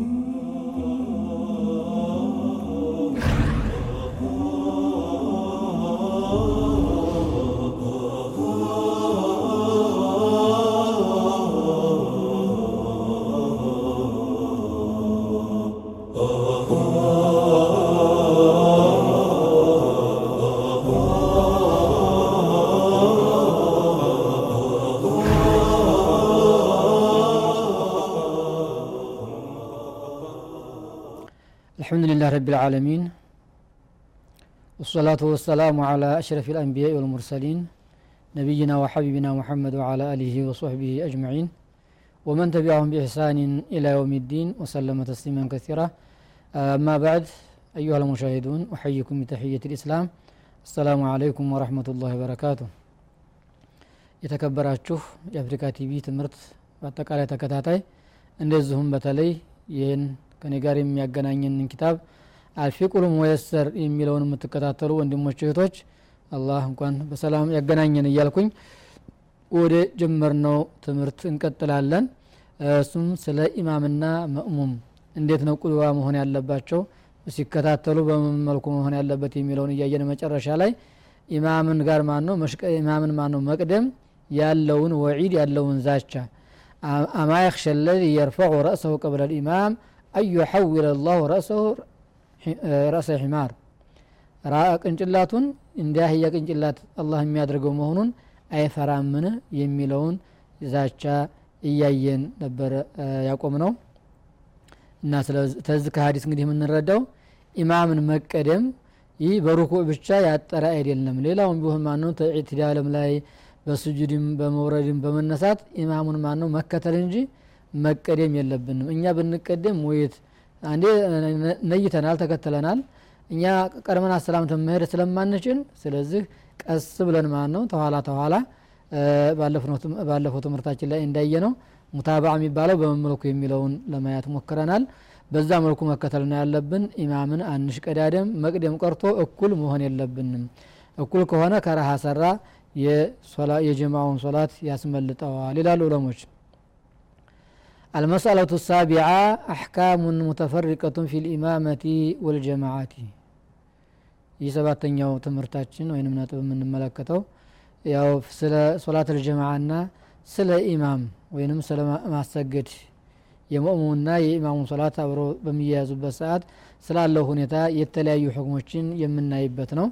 Ooh. الحمد لله رب العالمين والصلاة والسلام على أشرف الأنبياء والمرسلين نبينا وحبيبنا محمد وعلى آله وصحبه أجمعين ومن تبعهم بإحسان إلى يوم الدين وسلم تسليما كثيرا أما بعد أيها المشاهدون أحييكم بتحية الإسلام السلام عليكم ورحمة الله وبركاته የተከበራችሁ የአፍሪካ ቲቪ ትምህርት በአጠቃላይ ተከታታይ እንደዚሁም በተለይ ይህን ከኔ ጋር የሚያገናኘንን ኪታብ አልፊቁል ሙየሰር የሚለውን የምትከታተሉ ወንድሞች እህቶች አላህ እንኳን በሰላም ያገናኘን እያልኩኝ ወደ ጀመርነው ትምህርት እንቀጥላለን። እሱም ስለ ኢማምና መእሙም እንዴት ነው ቁድዋ መሆን ያለባቸው ሲከታተሉ በምን መልኩ መሆን ያለበት የሚለውን እያየን መጨረሻ ላይ ኢማምን ጋር ማን ነው ኢማምን ማን መቅደም ያለውን ወዒድ ያለውን ዛቻ። አማ የክሸ የርፈዑ ረእሰሁ ቀብለ ልኢማም አን ዩሐውል ላሁ ረእሰ ሒማር ቅንጭላቱን እንደ አህያ ቅንጭላት አላህ የሚያደርገው መሆኑን አይፈራምን የሚለውን ዛቻ እያየን ነበረ ያቆም ነው እና ስለዚህ ከሀዲስ እንግዲህ የምንረዳው ኢማምን መቀደም ይህ በሩኩዕ ብቻ ያጠረ አይደለም። ሌላውም ቢሆን ማነው? ተዕትዳልም ላይ በስጁድም በመውረድም በመነሳት ኢማሙን ማነው? መከተል እንጂ መቀደም የለብንም። እኛ ብንቀደም ወይት አንዴ ነይተናል ተከትለናል። እኛ ቀድመን አሰላምተን መሄድ ስለማንችል ስለዚህ ቀስ ብለን ማለት ነው ተኋላ ተኋላ ባለፈው ትምህርታችን ላይ እንዳየ ነው ሙታባዕ የሚባለው በምን መልኩ የሚለውን ለማየት ሞክረናል። በዛ መልኩ መከተል ነው ያለብን። ኢማምን አንሽ ቀዳደም መቅደም ቀርቶ እኩል መሆን የለብንም። እኩል ከሆነ ከረሃ ሰራ የጀማውን ሶላት ያስመልጠዋል ይላሉ ዑለሞች المسألة السابعة أحكام متفرقة في الإمامة والجماعة ይህ ሰባተኛው ትምህርታችን ወይንም ነጥብ የምንመለከተው ያው ስለ ሶላት ልጀማዓና ስለ ኢማም ወይንም ስለ ማሰገድ የመእሙና የኢማሙን ሶላት አብሮ በሚያያዙበት ሰዓት ስላለው ሁኔታ የተለያዩ ሕክሞችን የምናይበት ነው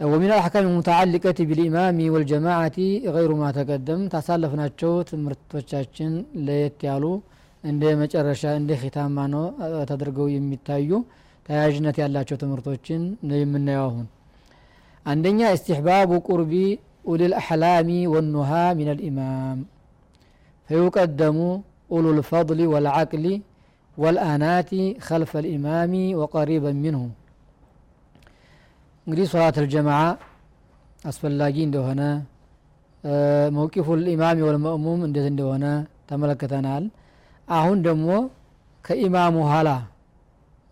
ومن الأحكام المتعلقة بالإمام والجماعة غير ما تقدم ታሳለፍናቸው ትምህርቶቻችን ለየት ያሉ እንደ መጨረሻ እንደ ኺታማ ነው ተደርገው የሚታዩ ተያያዥነት ያላቸው ትምህርቶችን ነው የምናየው አሁን አንደኛ استحباب قرب أولي الأحلام والنهى من الإمام فيقدم أولو الفضل والعقل والآنات خلف الإمام وقريبا منه እንግዲህ ሶላት አልጀማዓ አስፈላጊ እንደሆነ መውቂፉ ልኢማም ወልመእሙም እንዴት እንደሆነ ተመለክተናል። አሁን ደግሞ ከኢማሙ ኋላ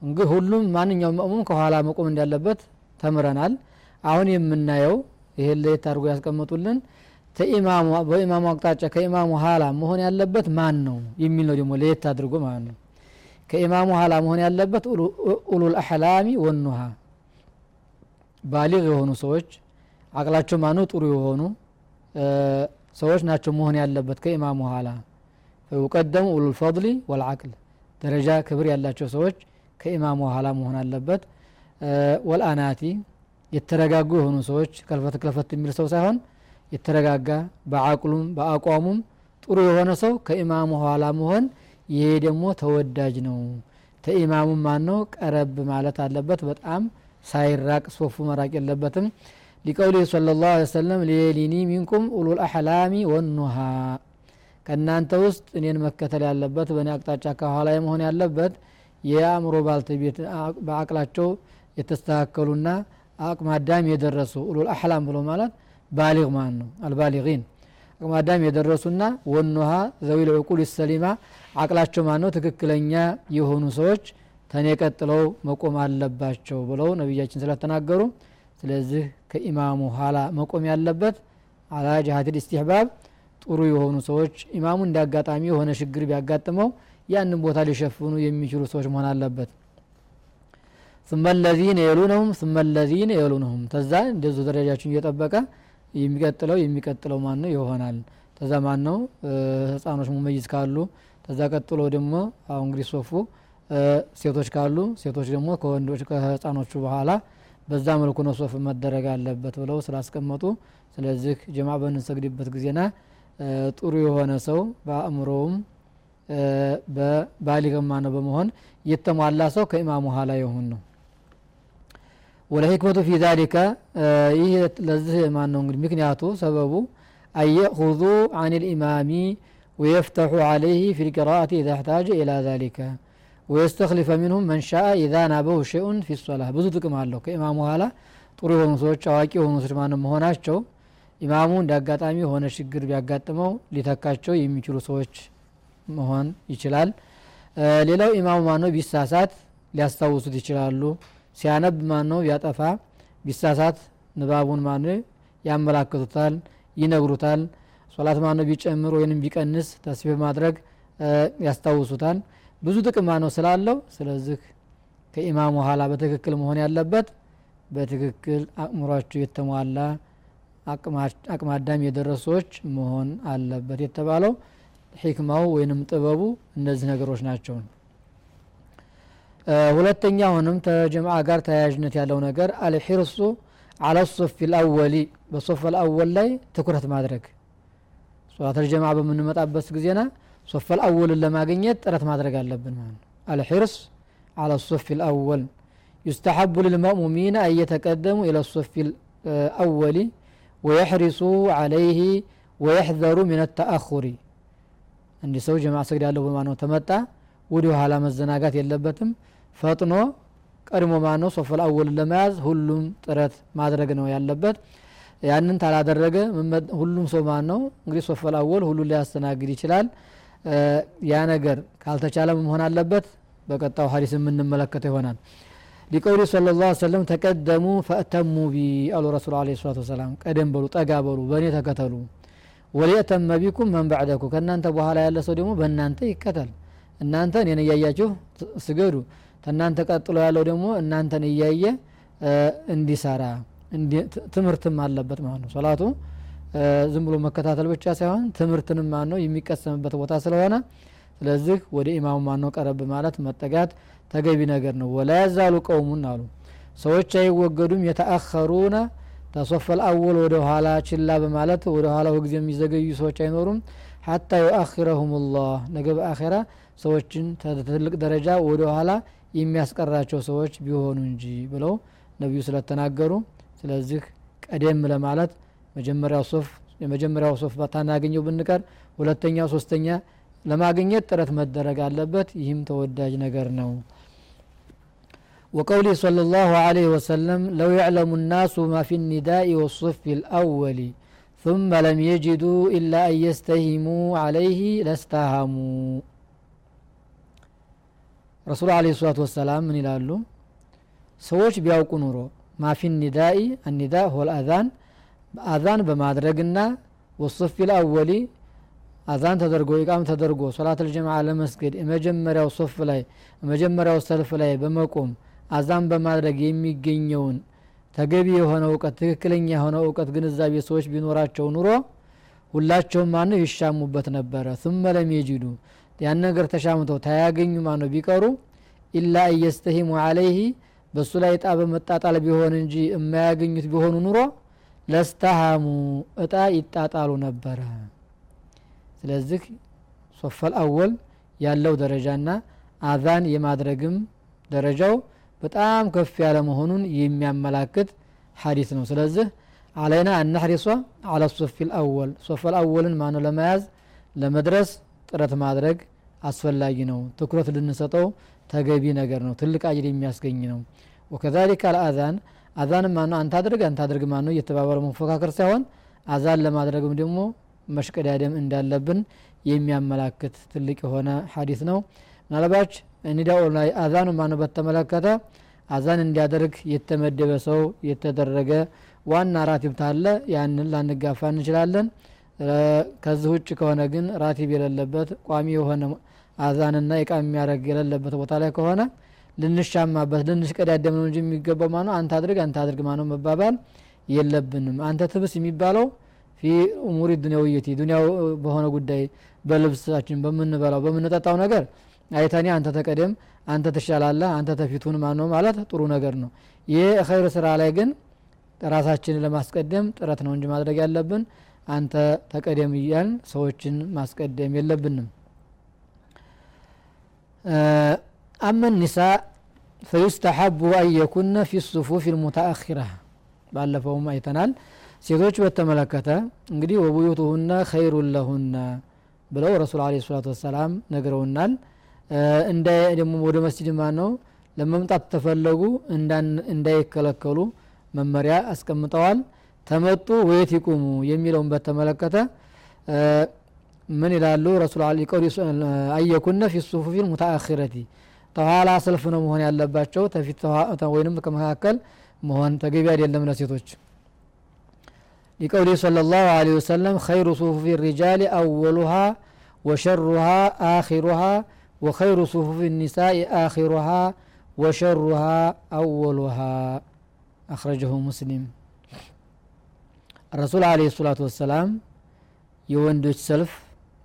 እንግዲህ ሁሉም ማንኛውም መእሙም ከኋላ መቆም እንዳለበት ተምረናል። አሁን የምናየው ይሄን ለየት አድርጎ ያስቀምጡልን ተኢማሙ በኢማሙ አቅጣጫ ከኢማሙ ኋላ መሆን ያለበት ማን ነው የሚል ነው ደግሞ ለየት አድርጎ ማለት ነው። ከኢማሙ ኋላ መሆን ያለበት ኡሉል አሕላሚ ወኑሃ ባሊግ የሆኑ ሰዎች አቅላቸው ማኑ ጥሩ የሆኑ ሰዎች ናቸው መሆን ያለበት ከኢማሙ ኋላ። ፈዩቀደሙ ኡሉል ፈضሊ ወልዓቅል ደረጃ ክብር ያላቸው ሰዎች ከኢማሙ ኋላ መሆን አለበት። ወልአናቲ የተረጋጉ የሆኑ ሰዎች ከልፈት ክልፈት የሚል ሰው ሳይሆን የተረጋጋ በአቅሉም በአቋሙም ጥሩ የሆነ ሰው ከኢማሙ ኋላ መሆን ይሄ ደግሞ ተወዳጅ ነው። ተኢማሙ ማን ነው ቀረብ ማለት አለበት። በጣም ሳይራቅ ሶፉ መራቅ የለበትም። ሊቀውሊ صለ ላሁ ሰለም ሊየሊኒ ሚንኩም ኡሉል አሕላሚ ወኑሃ ከእናንተ ውስጥ እኔን መከተል ያለበት በእኔ አቅጣጫ ከኋላ መሆን ያለበት የአእምሮ ባልተቤት በአቅላቸው የተስተካከሉና አቅመ አዳም የደረሱ ኡሉል አሕላም ብሎ ማለት ባሊግ ማለት ነው? አልባሊጊን። አቅመ የደረሱና ወኑሃ ዘዊል ዕቁል ሰሊማ አቅላቸው ማን ነው? ትክክለኛ የሆኑ ሰዎች ተኔ ቀጥለው መቆም አለባቸው ብለው ነቢያችን ስለተናገሩ ስለዚህ ከኢማሙ ኋላ መቆም ያለበት አላ ጅሀት ኢስቲሕባብ ጥሩ የሆኑ ሰዎች ኢማሙ እንደ አጋጣሚ የሆነ ችግር ቢያጋጥመው ያንን ቦታ ሊሸፍኑ የሚችሉ ሰዎች መሆን አለበት ثم الذين يلونهم ثم الذين يلونهم ተዛ እንደዙ ደረጃችን እየጠበቀ የሚቀጥለው የሚቀጥለው ማን ነው ይሆናል ተዛ ማን ነው ህፃኖች ሙመይዝ ካሉ ተዛ ቀጥሎ ደግሞ አሁን እንግዲህ ሶፉ ሴቶች ካሉ ሴቶች ደግሞ ከወንዶች ከህፃኖቹ በኋላ በዛ መልኩ ነው ሶፍ መደረግ አለበት ብለው ስላስቀመጡ ስለዚህ ጀማ በምንሰግድበት ጊዜና ጥሩ የሆነ ሰው በአእምሮውም ባሊገማ ነው በመሆን የተሟላ ሰው ከኢማሙ ኋላ የሆን ነው ወለህክመቱ ፊ ዛሊከ ይህ ለዚህ ማን ነው እንግዲህ ምክንያቱ ሰበቡ አየእኹዙ አን ልኢማሚ ወየፍተሑ አለይህ ፊ ልቅራአት ኢዛ እሕታጀ ኢላ ዛሊከ ወየስተክሊፈ ሚንሁም መንሻአ ኢዛ ናበው ሸኡን ፊ ሶላ ብዙ ጥቅም አለው። ከኢማሙ ኋላ ጥሩ የሆኑ ሰዎች አዋቂ የሆኑ ሰዎች ማንም መሆናቸው ኢማሙ እንደ አጋጣሚ የሆነ ችግር ቢያጋጥመው ሊተካቸው የሚችሉ ሰዎች መሆን ይችላል። ሌላው ኢማሙ ማነው ቢሳሳት ሊያስታውሱት ይችላሉ። ሲያነብ ማነው ቢያጠፋ ቢሳሳት ንባቡን ማነ ያመላክቱታል ይነግሩታል። ሶላት ማነው ቢጨምር ወይንም ቢቀንስ ተስቢህ ማድረግ ያስታውሱታል። ብዙ ጥቅም ማነው ስላለው? ስለዚህ ከኢማሙ ኋላ በትክክል መሆን ያለበት በትክክል አእምሯቸው የተሟላ አቅማዳም የደረሱ ሰዎች መሆን አለበት የተባለው ሒክማው ወይንም ጥበቡ እነዚህ ነገሮች ናቸው። ሁለተኛ አሁንም ተጀምዓ ጋር ተያያዥነት ያለው ነገር አልሒርሱ አለ ሶፍ ልአወሊ በሶፍ ልአወል ላይ ትኩረት ማድረግ። ሶላት ልጀምዓ በምንመጣበት ጊዜና ሶፍ ልአወልን ለማግኘት ጥረት ማድረግ አለብን ማለት ነው አልሒርስ አለ ሶፍ ልአወል يستحب للمأمومين أن يتقدموا إلى الصف الأول ويحرصوا عليه ويحذروا من التأخر እንዲ ሰው ጀማ ሰግድ ያለው በማነው ተመጣ ወደ ኋላ መዘናጋት የለበትም ፈጥኖ ቀድሞ ማነው ሶፈል አወልን ለመያዝ ሁሉም ጥረት ማድረግ ነው ያለበት ያንን ታላደረገ ሁሉም ሰው ማን ነው እንግዲህ ሶፈል አወል ሁሉ ሊያስተናግድ ይችላል ያ ነገር ካልተቻለ መሆን አለበት? በቀጣዩ ሀዲስ የምንመለከተው ይሆናል። لقوله صلى الله عليه وسلم تقدموا فأتموا بي አሉ ረሱል عليه الصلاة والسلام። ቀደም በሉ ጠጋ በሉ በእኔ ተከተሉ። وليأتم بكم من بعدكم ከእናንተ በኋላ ያለ ሰው ደግሞ በእናንተ ይከተል። እናንተ እኔን እያያችሁ ስገዱ። ከእናንተ ቀጥሎ ያለው ደግሞ እናንተን እያየ እንዲሰራ ትምህርትም አለበት ማለት ነው። ሶላቱ ዝም ብሎ መከታተል ብቻ ሳይሆን ትምህርትንም ማን ነው የሚቀሰምበት ቦታ ስለሆነ ስለዚህ ወደ ኢማሙ ማን ነው ቀረብ ማለት መጠጋት ተገቢ ነገር ነው። ወላ ያዛሉ ቀውሙን አሉ። ሰዎች አይወገዱም። የተአኸሩነ ተሶፈል አወል ወደ ኋላ ችላ በማለት ወደ ኋላ ጊዜ የሚዘገዩ ሰዎች አይኖሩም። ሐታ ዩአኪረሁም ላህ ነገ በአኼራ ሰዎችን ትልቅ ደረጃ ወደ ኋላ የሚያስቀራቸው ሰዎች ቢሆኑ እንጂ ብለው ነቢዩ ስለተናገሩ ስለዚህ ቀደም ለማለት መጀመሪያው ሶፍ የመጀመሪያው ሶፍ ታናገኘው ብንቀር ሁለተኛው ሶስተኛ ለማግኘት ጥረት መደረግ አለበት ይህም ተወዳጅ ነገር ነው وقوله صلى الله عليه وسلم لو يعلم الناس ما في النداء والصف الأول ثم لم يجدوا إلا أن يستهموا عليه لاستهموا رسول عليه الصلاة والسلام من يلالو ሰዎች ቢያውቁ ኑሮ ማፊ ኒዳኢ አኒዳ ሆል አዛን አዛን በማድረግና ወሶፊ ልአወሊ አዛን ተደርጎ ኢቃም ተደርጎ ሶላት ልጀማዓ ለመስገድ የመጀመሪያው ሶፍ ላይ የመጀመሪያው ሰልፍ ላይ በመቆም አዛን በማድረግ የሚገኘውን ተገቢ የሆነ እውቀት ትክክለኛ የሆነ እውቀት ግንዛቤ ሰዎች ቢኖራቸው ኑሮ ሁላቸውም ማነው ይሻሙበት ነበረ። ثم ለም የጅዱ ያን ነገር ተሻምተው ታያገኙ ማነው ቢቀሩ ኢላ እየስተሂሙ አለይህ በእሱ ላይ እጣ በመጣጣል ቢሆን እንጂ የማያገኙት ቢሆኑ ኑሮ ለስተሃሙ እጣ ይጣጣሉ ነበረ። ስለዚህ ሶፈል አወል ያለው ደረጃና አዛን የማድረግም ደረጃው በጣም ከፍ ያለ መሆኑን የሚያመላክት ሀዲስ ነው። ስለዚህ አለይና አናሕሪሷ አለ ሶፊል አወል። ሶፈል አወልን ማነው ለመያዝ? ለመድረስ ጥረት ማድረግ አስፈላጊ ነው። ትኩረት ልንሰጠው ተገቢ ነገር ነው። ትልቅ አጅር የሚያስገኝ ነው። ወከዛሊክ አልአዛን አዛን ማነው አንተ አድርግ አንተ አድርግ ማነው እየተባባለ መፎካከር ሳይሆን አዛን ለማድረግም ደግሞ መሽቀዳደም እንዳለብን የሚያመላክት ትልቅ የሆነ ሀዲስ ነው። ምናልባች ኒዳኡ ላይ አዛኑ ማነው በተመለከተ አዛን እንዲያደርግ የተመደበ ሰው የተደረገ ዋና ራቲብ ታለ ያንን ላንጋፋ እንችላለን። ከዚህ ውጭ ከሆነ ግን ራቲብ የሌለበት ቋሚ የሆነ አዛንና ኢቃም የሚያደርግ የሌለበት ቦታ ላይ ከሆነ ልንሻማበት ልንሽቀዳደም ነው እንጂ የሚገባው ማ ነው አንተ አድርግ አንተ አድርግ ማ ነው መባባል የለብንም። አንተ ትብስ የሚባለው ፊ ኡሙሪ ዱንያውየቲ ዱንያው በሆነ ጉዳይ በልብሳችን በምንበላው በምንጠጣው ነገር አይተኔ አንተ ተቀደም አንተ ትሻላለህ አንተ ተፊቱን ማ ነው ማለት ጥሩ ነገር ነው። ይህ ኸይር ስራ ላይ ግን ራሳችንን ለማስቀደም ጥረት ነው እንጂ ማድረግ ያለብን አንተ ተቀደም እያልን ሰዎችን ማስቀደም የለብንም አመን ኒሳ ፈዩስተሐቡ አን የኩነ ፊ ሱፉፍ ልሙተአኪራ ባለፈውም አይተናል ሴቶች በተመለከተ እንግዲህ ወቡዩቱሁነ ኸይሩን ለሁነ ብለው ረሱል አለ ሰላቱ ወሰላም ነግረውናል እንደ ደግሞ ወደ መስጅድ ማ ነው ለመምጣት ተፈለጉ እንዳይከለከሉ መመሪያ አስቀምጠዋል ተመጡ ወየት ይቁሙ የሚለውን በተመለከተ ምን ይላሉ ረሱል አየኩነ ፊ ሱፉፊ ሙተአኪረቲ ተኋላ ሰልፍ ነው መሆን ያለባቸው ተፊት ወይንም ከመካከል መሆን ተገቢ አይደለም ለሴቶች ሊቀውሊ صلى الله عليه وسلم خير صفوف الرجال أولها وشرها آخرها وخير صفوف النساء آخرها وشرها أولها أخرجه مسلم الرسول عليه الصلاة والسلام የወንዶች ሰልፍ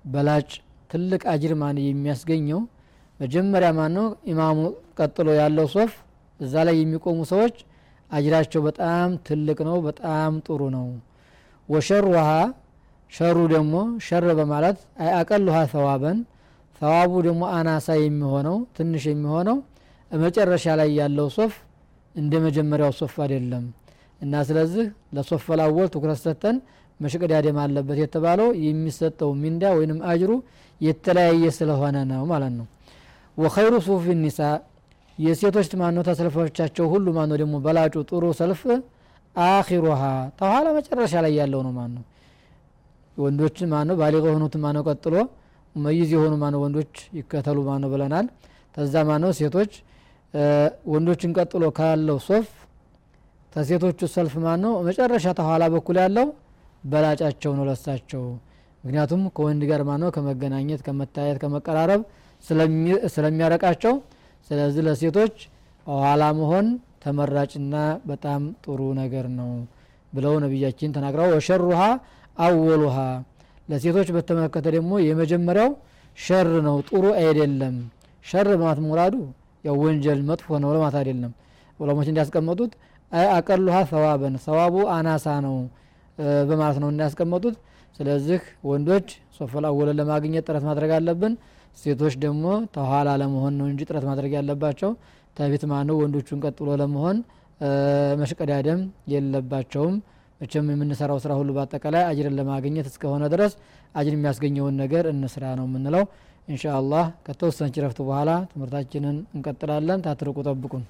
በላጭ ትልቅ አጅር ማን የሚያስገኘው መጀመሪያ ማን ነው ኢማሙ ቀጥሎ ያለው ሶፍ እዛ ላይ የሚቆሙ ሰዎች አጅራቸው በጣም ትልቅ ነው በጣም ጥሩ ነው። وشرها شر ደግሞ ሸር በማለት أي أقلها ثوابا ሰዋቡ ደግሞ አናሳ የሚሆነው ትንሽ የሚሆነው መጨረሻ ላይ ያለው ሶፍ እንደ መጀመሪያው ሶፍ አይደለም። እና ስለዚህ ለ الصف الأول ትኩረት ሰጥተን መሽቀዳደም አለበት የተባለው የሚሰጠው ሚንዳ ወይንም አጅሩ የተለያየ ስለሆነ ነው ማለት ነው ወኸይሩ ሱፊ ኒሳ የሴቶች ማነው ተሰልፎቻቸው ሁሉ ማነው ደግሞ በላጩ ጥሩ ሰልፍ አኺሩሃ ተኋላ መጨረሻ ላይ ያለው ነው ማነው ወንዶች ማነው ባሊغ የሆኑት ማነው ቀጥሎ መይዝ የሆኑ ማነው ወንዶች ይከተሉ ማነው ብለናል። ተዛ ማነው ሴቶች ወንዶችን ቀጥሎ ካለው ሶፍ ተሴቶቹ ሰልፍ ማነው መጨረሻ ተኋላ በኩል ያለው በላጫቸው ነው ለሳቸው። ምክንያቱም ከወንድ ጋር ማነው ከመገናኘት ከመታየት ከመቀራረብ ስለሚያረቃቸው። ስለዚህ ለሴቶች ኋላ መሆን ተመራጭና በጣም ጥሩ ነገር ነው ብለው ነቢያችን ተናግረው وشرها أولها። ለሴቶች በተመለከተ ደግሞ የመጀመሪያው ሸር ነው ጥሩ አይደለም። ሸር በማለት ሙራዱ ያው ወንጀል መጥፎ ነው ለማለት አይደለም። ዑለሞች እንዳስቀመጡት أقلها ثوابا ሰዋቡ አናሳ ነው በማለት ነው እንዳያስቀመጡት ስለዚህ ወንዶች ሶፈል አወለን ለማግኘት ጥረት ማድረግ አለብን ሴቶች ደግሞ ተኋላ ለመሆን ነው እንጂ ጥረት ማድረግ ያለባቸው። ተፊት ማነው? ወንዶቹን ቀጥሎ ለመሆን መሽቀዳደም የለባቸውም። መቼም የምንሰራው ስራ ሁሉ በአጠቃላይ አጅርን ለማግኘት እስከሆነ ድረስ አጅር የሚያስገኘውን ነገር እንስራ ነው የምንለው። እንሻ አላህ ከተወሰነች ረፍት በኋላ ትምህርታችንን እንቀጥላለን። ታትርቁ ጠብቁን